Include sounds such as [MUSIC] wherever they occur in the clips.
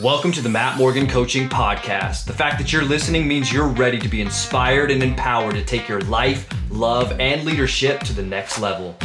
Welcome to the Matt Morgan Coaching Podcast. The fact that you're listening means you're ready to be inspired and empowered to take your life, love, and leadership to the next level.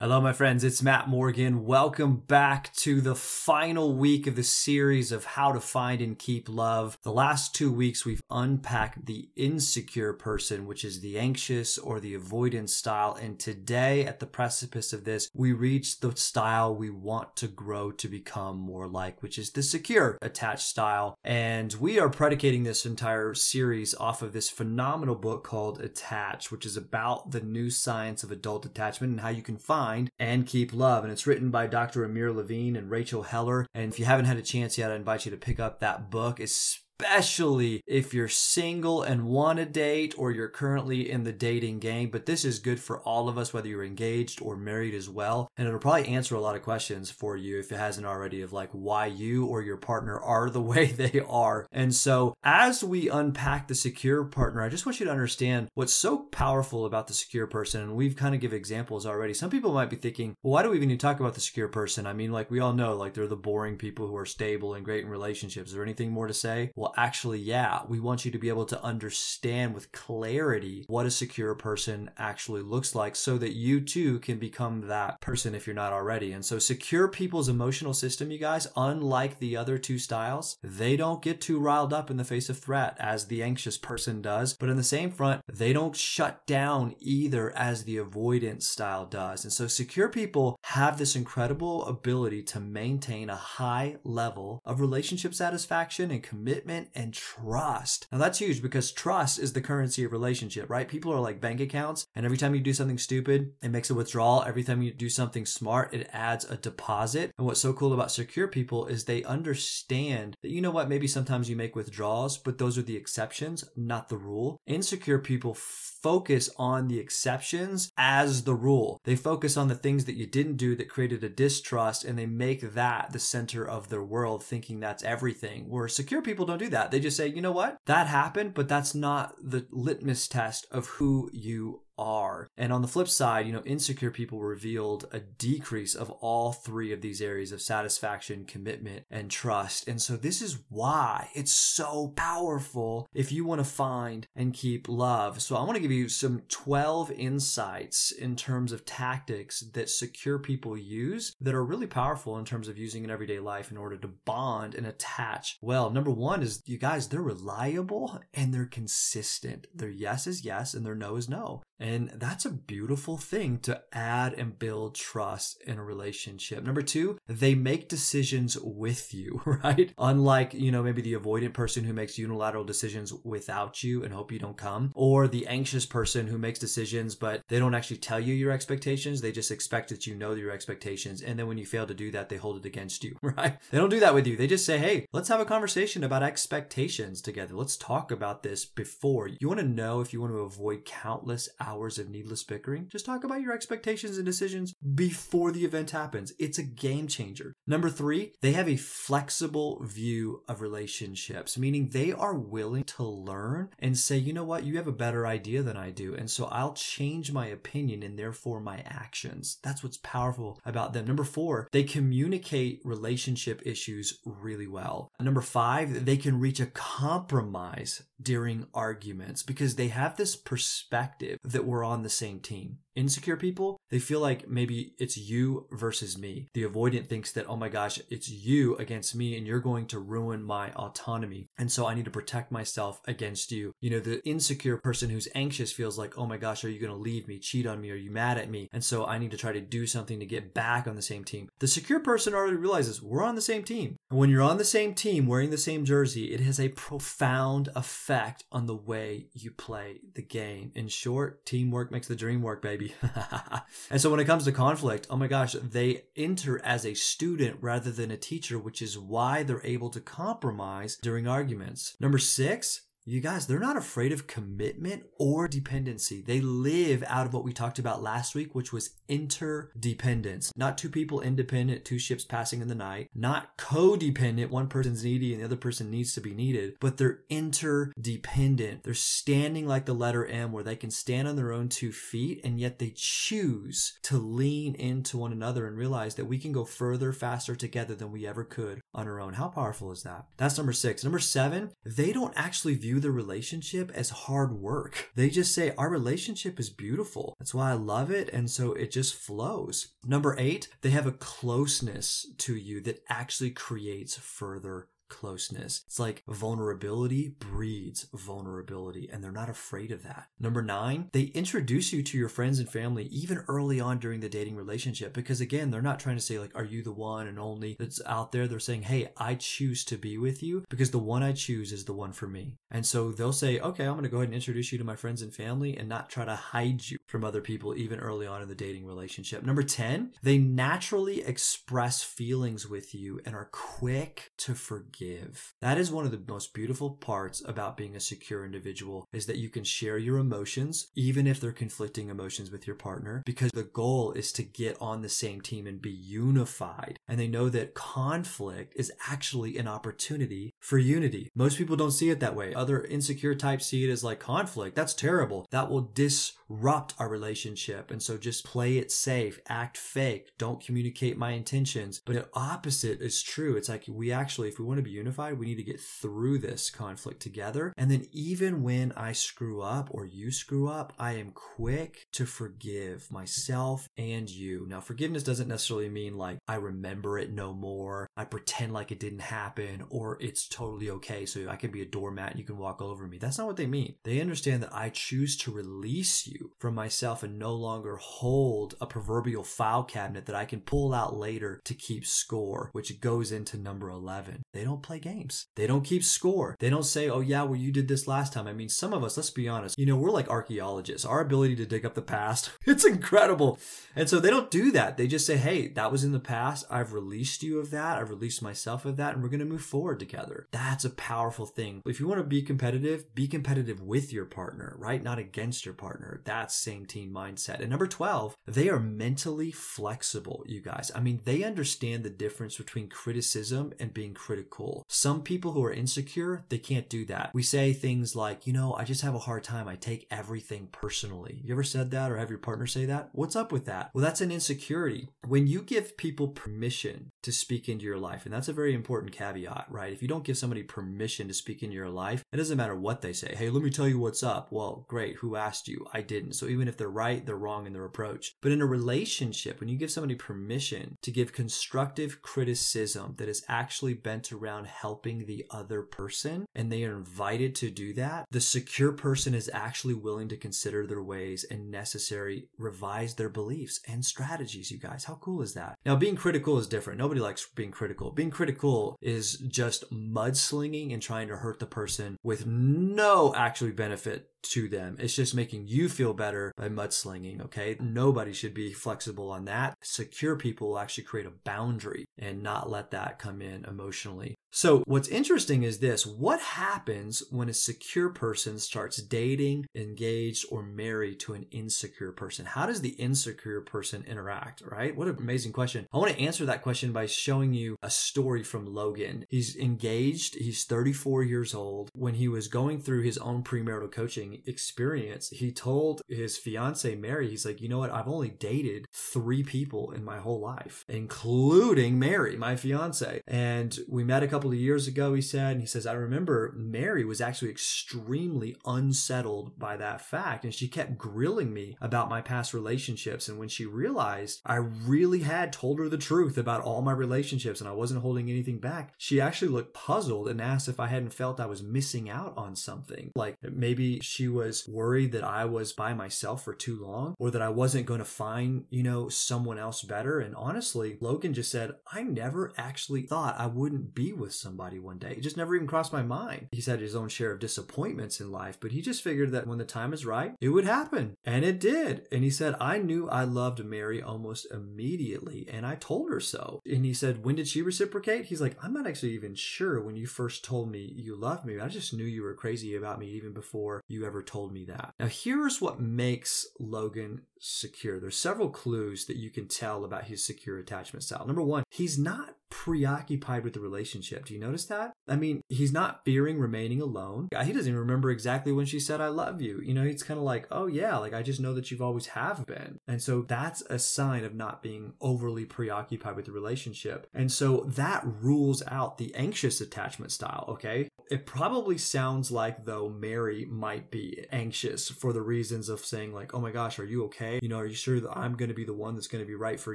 Hello, my friends. It's Matt Morgan. Welcome back to the final week of the series of how to find and keep love. The last two weeks, we've unpacked the insecure person, which is the anxious or the avoidance style. And today, at the precipice of this, we reach the style we want to grow to become more like, which is the secure attached style. And we are predicating this entire series off of this phenomenal book called Attached, which is about the new science of adult attachment and how you can find Find and Keep Love. And it's written by Dr. Amir Levine and Rachel Heller. And if you haven't had a chance yet, I invite you to pick up that book. It's especially if you're single and want to date or you're currently in the dating game. But this is good for all of us, whether you're engaged or married as well. And it'll probably answer a lot of questions for you if it hasn't already of like why you or your partner [LAUGHS] are the way they are. And so as we unpack the secure partner, I just want you to understand what's so powerful about the secure person. And we've kind of give examples already. Some people might be thinking, well, why do we even need to talk about the secure person? I mean, like we all know, like they're the boring people who are stable and great in relationships. Is there anything more to say? Well, well, actually, yeah, we want you to be able to understand with clarity what a secure person actually looks like so that you too can become that person if you're not already. And so, secure people's emotional system, you guys, unlike the other two styles, they don't get too riled up in the face of threat as the anxious person does. But in the same front, they don't shut down either as the avoidance style does. And so, secure people have this incredible ability to maintain a high level of relationship satisfaction and commitment and trust. Now that's huge because trust is the currency of relationship, right? People are like bank accounts, and every time you do something stupid, it makes a withdrawal. Every time you do something smart, it adds a deposit. And what's so cool about secure people is they understand that you know what, maybe sometimes you make withdrawals, but those are the exceptions, not the rule. Insecure people focus on the exceptions as the rule. They focus on the things that you didn't do that created a distrust and they make that the center of their world, thinking that's everything. Where secure people don't do that. They just say, you know what? That happened, but that's not the litmus test of who you are. And on the flip side, you know, insecure people revealed a decrease of all three of these areas of satisfaction, commitment, and trust. And so this is why it's so powerful if you want to find and keep love. So I want to give you some 12 insights in terms of tactics that secure people use that are really powerful in terms of using in everyday life in order to bond and attach. Well, number one is you guys, they're reliable and they're consistent. Their yes is yes and their no is no. And that's a beautiful thing to add and build trust in a relationship. Number two, they make decisions with you, [LAUGHS] right? Unlike, you know, maybe the avoidant person who makes unilateral decisions without you and hope you don't come, or the anxious person who makes decisions, but they don't actually tell you your expectations. They just expect that you know your expectations. And then when you fail to do that, they hold it against you, [LAUGHS] right? They don't do that with you. They just say, hey, let's have a conversation about expectations together. Let's talk about this before. You want to know if you want to avoid countless hours hours of needless bickering. Just talk about your expectations and decisions before the event happens. It's a game changer. Number three, they have a flexible view of relationships, meaning they are willing to learn and say, you know what, you have a better idea than I do. And so I'll change my opinion and therefore my actions. That's what's powerful about them. Number four, they communicate relationship issues really well. Number five, they can reach a compromise during arguments because they have this perspective that we're on the same team insecure people, they feel like maybe it's you versus me. The avoidant thinks that, oh my gosh, it's you against me and you're going to ruin my autonomy. And so I need to protect myself against you. You know, the insecure person who's anxious feels like, oh my gosh, are you going to leave me, cheat on me? Are you mad at me? And so I need to try to do something to get back on the same team. The secure person already realizes we're on the same team. And when you're on the same team wearing the same jersey, it has a profound effect on the way you play the game. In short, teamwork makes the dream work, baby. [LAUGHS] and so when it comes to conflict, oh my gosh, they enter as a student rather than a teacher, which is why they're able to compromise during arguments. Number six, You guys, they're not afraid of commitment or dependency. They live out of what we talked about last week, which was interdependence. Not two people independent, two ships passing in the night, not codependent, one person's needy and the other person needs to be needed, but they're interdependent. They're standing like the letter M where they can stand on their own two feet and yet they choose to lean into one another and realize that we can go further, faster together than we ever could on our own. How powerful is that? That's number six. Number seven, they don't actually view the relationship as hard work. They just say, Our relationship is beautiful. That's why I love it. And so it just flows. Number eight, they have a closeness to you that actually creates further closeness. It's like vulnerability breeds vulnerability, and they're not afraid of that. Number nine, they introduce you to your friends and family even early on during the dating relationship because, again, they're not trying to say, like, are you the one and only that's out there? They're saying, hey, I choose to be with you because the one I choose is the one for me. And so they'll say, okay, I'm going to go ahead and introduce you to my friends and family and not try to hide you from other people even early on in the dating relationship. Number 10, they naturally express feelings with you and are quick to forgive give. That is one of the most beautiful parts about being a secure individual is that you can share your emotions, even if they're conflicting emotions with your partner, because the goal is to get on the same team and be unified. And they know that conflict is actually an opportunity for unity. Most people don't see it that way. Other insecure types see it as like conflict. That's terrible. That will disrupt our relationship. And so just play it safe, act fake, don't communicate my intentions. But the opposite is true. It's like we actually, if we want to be unified, we need to get through this conflict together. And then even when I screw up or you screw up, I am quick to forgive myself and you. Now, forgiveness doesn't necessarily mean like I remember it no more, I pretend like it didn't happen, or it's totally okay. So I can be a doormat and you can walk all over me. That's not what they mean. They understand that I choose to release you from myself and no longer hold a proverbial file cabinet that I can pull out later to keep score, which goes into number 11. They don't play games. They don't keep score. They don't say, oh, yeah, well, you did this last time. I mean, some of us, let's be honest, you know, we're like archaeologists. Our ability to dig up the past, [LAUGHS] it's incredible. And so they don't do that. They just say, hey, that was in the past. I've released you of that. I've released myself of that. And we're going to move forward together. That's a powerful thing. If you want to be competitive, be competitive with your partner, right? Not against your partner. That's same team mindset. And number 12, they are mentally flexible, you guys. I mean, they understand the difference between criticism and being critical. Some people who are insecure, they can't do that. We say things like, you know, I just have a hard time. I take everything personally. You ever said that or have your partner say that? What's up with that? Well, that's an insecurity. When you give people permission to speak into your life, and that's a very important caveat, right? If you don't give somebody permission to speak into your life, it doesn't matter what they say. Hey, let me tell you what's up. Well, great. Who asked you? I didn't. So even if they're right, they're wrong in their approach. But in a relationship, when you give somebody permission to give constructive criticism that is actually bent around helping the other person and they are invited to do that, the secure person is actually willing to consider their ways and necessary revise their beliefs and strategies, you guys. How cool is that? Now, being critical is different. Nobody likes being critical. Being critical is just mudslinging and trying to hurt the person with no actual benefit to them. It's just making you feel better by mudslinging, okay? Nobody should be flexible on that. Secure people will actually create a boundary and not let that come in emotionally. So, what's interesting is this what happens when a secure person starts dating, engaged, or married to an insecure person? How does the insecure person interact, right? What an amazing question. I want to answer that question by showing you a story from Logan. He's engaged, he's 34 years old. When he was going through his own premarital coaching experience, he told his fiance, Mary, he's like, you know what? I've only dated three people in my whole life, including Mary, my fiance. And we met a couple couple of years ago, he said, and he says, I remember Mary was actually extremely unsettled by that fact. And she kept grilling me about my past relationships. And when she realized I really had told her the truth about all my relationships and I wasn't holding anything back, she actually looked puzzled and asked if I hadn't felt I was missing out on something. Like maybe she she was worried that I was by myself for too long or that I wasn't going to find, you know, someone else better. And honestly, Logan just said, I never actually thought I wouldn't be with somebody one day. It just never even crossed my mind. He's had his own share of disappointments in life, but he just figured that when the time is right, it would happen. And it did. And he said, I knew I loved Mary almost immediately. And I told her so. And he said, When did she reciprocate? He's like, I'm not actually even sure when you first told me you loved me. I just knew you were crazy about me even before you ever told me that. Now, here's what makes Logan secure. There's several clues that you can tell about his secure attachment style. Number one, he's not preoccupied with the relationship. Do you notice that? I mean, he's not fearing remaining alone. He doesn't even remember exactly when she said, I love you. You know, he's kind of like, oh, yeah, like I just know that you've always have been. And so that's a sign of not being overly preoccupied with the relationship. And so that rules out the anxious attachment style, okay? It probably sounds like though Mary might be anxious for the reasons of saying, like, oh my gosh, are you okay? You know, are you sure that I'm going to be the one that's going to be right for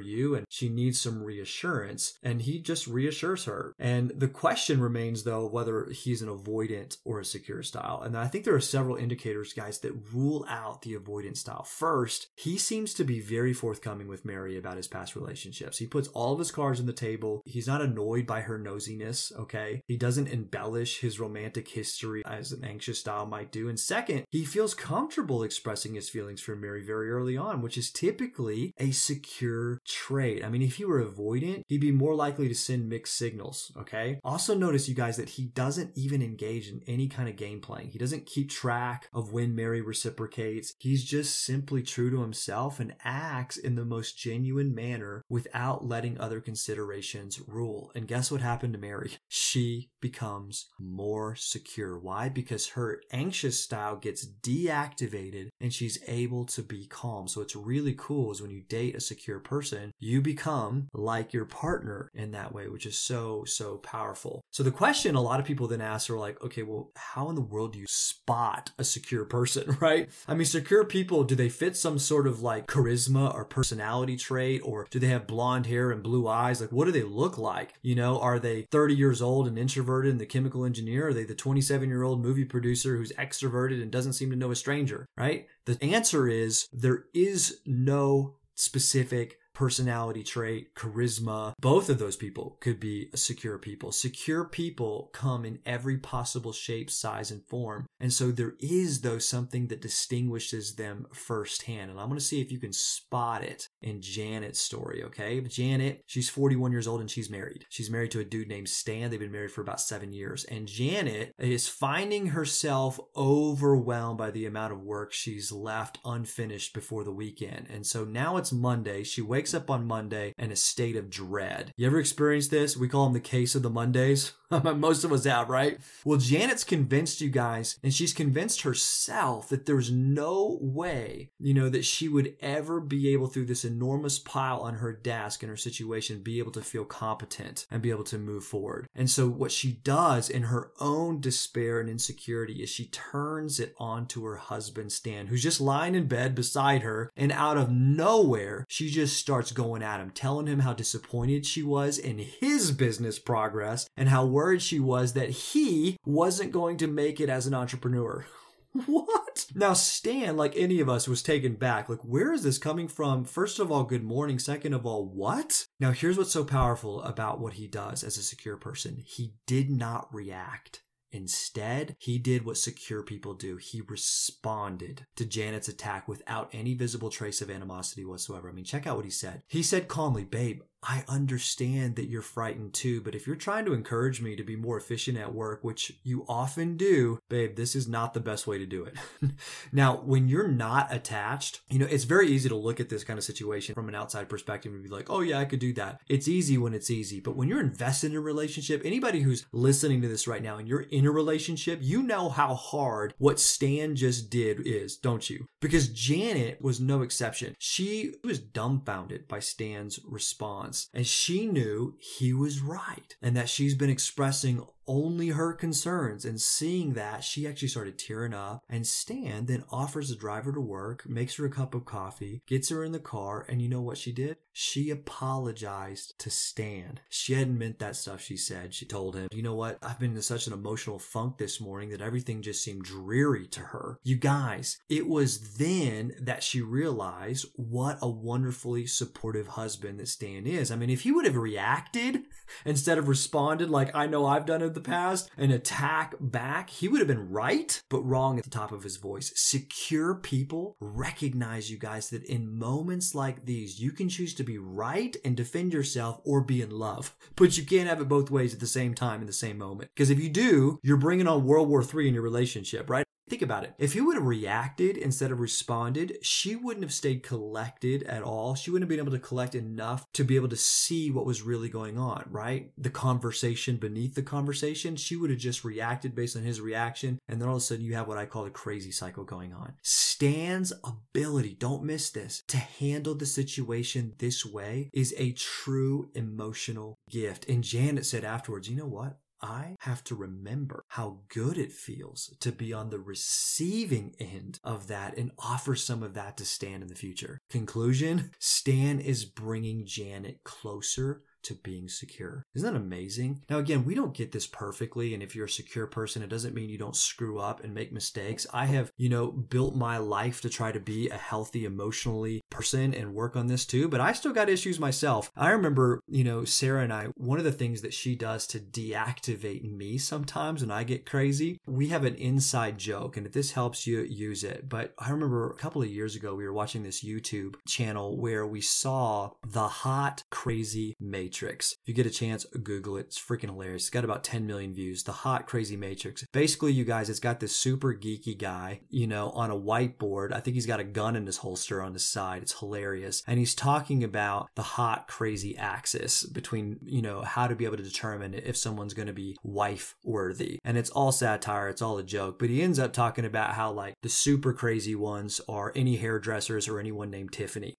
you? And she needs some reassurance. And he just reassures her. And the question remains, though, whether he's an avoidant or a secure style. And I think there are several indicators, guys, that rule out the avoidant style. First, he seems to be very forthcoming with Mary about his past relationships. He puts all of his cards on the table. He's not annoyed by her nosiness, okay? He doesn't embellish his romantic history as an anxious style might do. And second, he feels comfortable expressing his feelings for Mary very early on which is typically a secure trait. I mean, if he were avoidant, he'd be more likely to send mixed signals, okay? Also notice, you guys, that he doesn't even engage in any kind of game playing. He doesn't keep track of when Mary reciprocates. He's just simply true to himself and acts in the most genuine manner without letting other considerations rule. And guess what happened to Mary? She becomes more secure. Why? Because her anxious style gets deactivated and she's able to be calm. So it's really cool is when you date a secure person, you become like your partner in that way, which is so, so powerful. So the question a lot of people then ask are like, okay, well, how in the world do you spot a secure person, [LAUGHS] right? I mean, secure people, do they fit some sort of like charisma or personality trait, or do they have blonde hair and blue eyes? Like, what do they look like? You know, are they 30 years old and introverted and the chemical engineer? Are they the 27 year old movie producer who's extroverted and doesn't seem to know a stranger, right? The answer is there is no specific personality trait, charisma. Both of those people could be secure people. Secure people come in every possible shape, size, and form. And so there is, though, something that distinguishes them firsthand. And I'm going to see if you can spot it in Janet's story, okay? Janet, she's 41 years old and she's married. She's married to a dude named Stan. They've been married for about seven years. And Janet is finding herself overwhelmed by the amount of work she's left unfinished before the weekend. And so now it's Monday. She wakes wakes up on Monday in a state of dread. You ever experienced this? We call them the case of the Mondays. [LAUGHS] Most of us have, right? Well, Janet's convinced you guys, and she's convinced herself that there's no way, you know, that she would ever be able, through this enormous pile on her desk in her situation, be able to feel competent and be able to move forward. And so, what she does in her own despair and insecurity is she turns it onto her husband, Stan, who's just lying in bed beside her, and out of nowhere, she just starts starts going at him, telling him how disappointed she was in his business progress and how worried she was that he wasn't going to make it as an entrepreneur. [LAUGHS] What? Now, Stan, like any of us, was taken back. Like, where is this coming from? First of all, good morning. Second of all, what? Now, here's what's so powerful about what he does as a secure person he did not react. Instead, he did what secure people do. He responded to Janet's attack without any visible trace of animosity whatsoever. I mean, check out what he said. He said calmly, Babe, I understand that you're frightened too, but if you're trying to encourage me to be more efficient at work, which you often do, babe, this is not the best way to do it. [LAUGHS] now, when you're not attached, you know, it's very easy to look at this kind of situation from an outside perspective and be like, oh, yeah, I could do that. It's easy when it's easy. But when you're invested in a relationship, anybody who's listening to this right now and you're in a relationship, you know how hard what Stan just did is, don't you? Because Janet was no exception. She was dumbfounded by Stan's response and she knew he was right and that she's been expressing only her concerns. And seeing that, she actually started tearing up. And Stan then offers the driver to work, makes her a cup of coffee, gets her in the car, and you know what she did? She apologized to Stan. She hadn't meant that stuff, she said. She told him, You know what? I've been in such an emotional funk this morning that everything just seemed dreary to her. You guys, it was then that she realized what a wonderfully supportive husband that Stan is. I mean, if he would have reacted [LAUGHS] instead of responded like I know I've done in the past and attack back, he would have been right, but wrong at the top of his voice. Secure people recognize you guys that in moments like these, you can choose to be right and defend yourself or be in love. But you can't have it both ways at the same time in the same moment. Because if you do, you're bringing on World War III in your relationship, right? Think about it. If he would have reacted instead of responded, she wouldn't have stayed collected at all. She wouldn't have been able to collect enough to be able to see what was really going on, right? The conversation beneath the conversation. She would have just reacted based on his reaction. And then all of a sudden, you have what I call a crazy cycle going on. Stan's ability, don't miss this, to handle the situation this way is a true emotional gift. And Janet said afterwards, you know what? I have to remember how good it feels to be on the receiving end of that and offer some of that to Stan in the future. Conclusion Stan is bringing Janet closer to being secure. Isn't that amazing? Now, again, we don't get this perfectly. And if you're a secure person, it doesn't mean you don't screw up and make mistakes. I have, you know, built my life to try to be a healthy, emotionally person and work on this too. But I still got issues myself. I remember, you know, Sarah and I, one of the things that she does to deactivate me sometimes when I get crazy, we have an inside joke. And if this helps you, use it. But I remember a couple of years ago, we were watching this YouTube channel where we saw the hot, crazy matrix Matrix. If you get a chance, Google it. It's freaking hilarious. It's got about 10 million views. The Hot Crazy Matrix. Basically, you guys, it's got this super geeky guy, you know, on a whiteboard. I think he's got a gun in his holster on his side. It's hilarious. And he's talking about the hot, crazy axis between, you know, how to be able to determine if someone's going to be wife worthy. And it's all satire. It's all a joke. But he ends up talking about how, like, the super crazy ones are any hairdressers or anyone named Tiffany.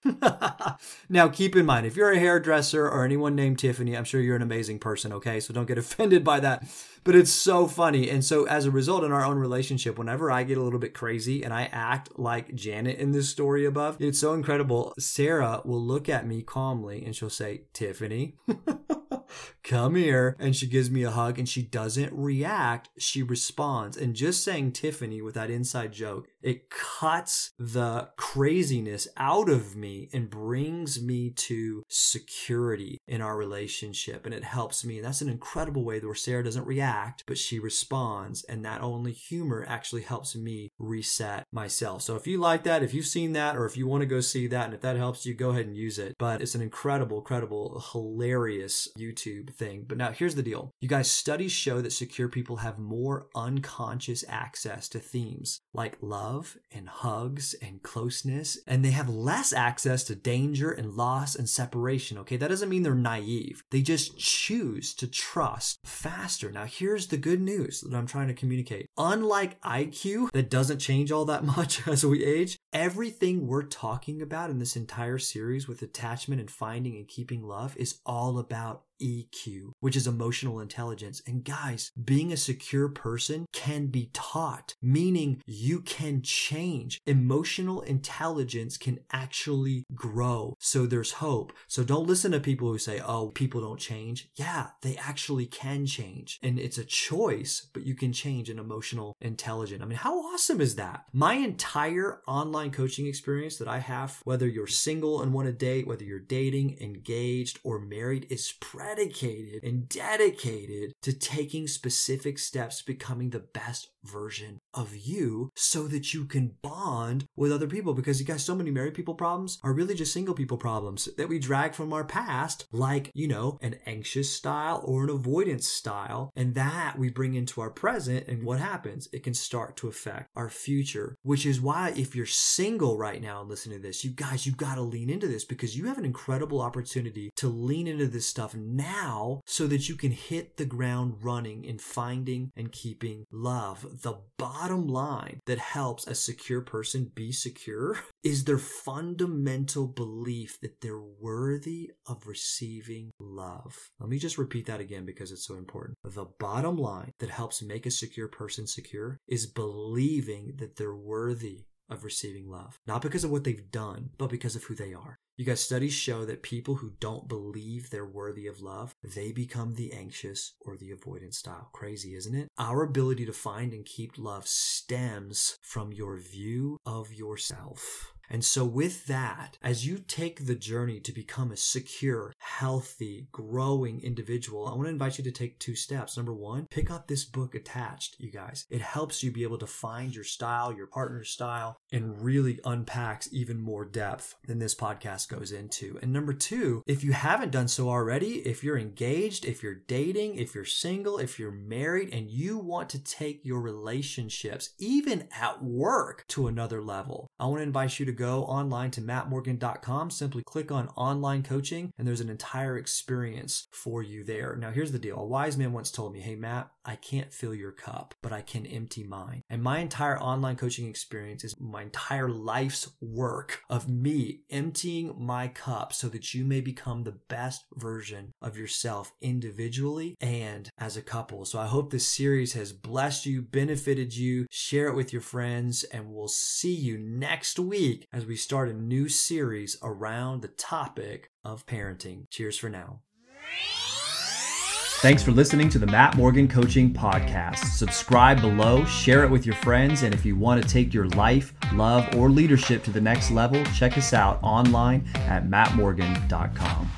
[LAUGHS] now, keep in mind, if you're a hairdresser or anyone named Tiffany. I'm sure you're an amazing person, okay? So don't get [LAUGHS] offended by that. But it's so funny. And so as a result in our own relationship, whenever I get a little bit crazy and I act like Janet in this story above, it's so incredible. Sarah will look at me calmly and she'll say, Tiffany. [LAUGHS] come here. And she gives me a hug and she doesn't react. She responds. And just saying Tiffany with that inside joke, it cuts the craziness out of me and brings me to security in our relationship. And it helps me. And that's an incredible way where Sarah doesn't react, but she responds. And that only humor actually helps me reset myself. So if you like that, if you've seen that, or if you want to go see that, and if that helps you, go ahead and use it. But it's an incredible, incredible, hilarious YouTube thing. But now here's the deal. You guys, studies show that secure people have more unconscious access to themes like love and hugs and closeness, and they have less access to danger and loss and separation. Okay, that doesn't mean they're naive. They just choose to trust faster. Now, here's the good news that I'm trying to communicate. Unlike IQ, that doesn't change all that [LAUGHS] much as we age, everything we're talking about in this entire series with attachment and finding and keeping love is all about EQ, which is emotional intelligence. And guys, being a secure person can be taught, meaning you can change. Emotional intelligence can actually grow. So there's hope. So don't listen to people who say, oh, people don't change. Yeah, they actually can change. And it's a choice, but you can change an emotional intelligence. I mean, how awesome is that? My entire online coaching experience that I have, whether you're single and want to date, whether you're dating, engaged, or married, is predicated and dedicated to taking specific steps becoming the best version of you so that you can bond with other people. Because you got so many married people problems are really just single people problems that we drag from our past like you know an anxious style or an avoidance style. And that we bring into our present and what happens? It can start to affect our future which is why if you're single right now and listening to this you guys you got to lean into this because you have an incredible opportunity to lean into this stuff now so that you can hit the ground running in finding and keeping love the bottom line that helps a secure person be secure [LAUGHS] is their fundamental belief that they're worthy of receiving love. Let me just repeat that again because it's so important. The bottom line that helps make a secure person secure is believing that they're worthy of receiving love, not because of what they've done, but because of who they are. You guys, studies show that people who don't believe they're worthy of love, they become the anxious or the avoidant style. Crazy, isn't it? Our ability to find and keep love stems from your view of yourself. And so, with that, as you take the journey to become a secure, healthy, growing individual, I want to invite you to take two steps. Number one, pick up this book attached, you guys. It helps you be able to find your style, your partner's style, and really unpacks even more depth than this podcast goes into. And number two, if you haven't done so already, if you're engaged, if you're dating, if you're single, if you're married, and you want to take your relationships, even at work, to another level, I want to invite you to go online to mattmorgan.com. Simply click on online coaching, and there's an entire experience for you there. Now, here's the deal a wise man once told me, Hey, Matt, I can't fill your cup, but I can empty mine. And my entire online coaching experience is my entire life's work of me emptying my cup so that you may become the best version of yourself individually and as a couple. So I hope this series has blessed you, benefited you. Share it with your friends, and we'll see you next as we start a new series around the topic of parenting. Cheers for now. Thanks for listening to the Matt Morgan Coaching Podcast. Subscribe below, share it with your friends, and if you want to take your life, love, or leadership to the next level, check us out online at mattmorgan.com.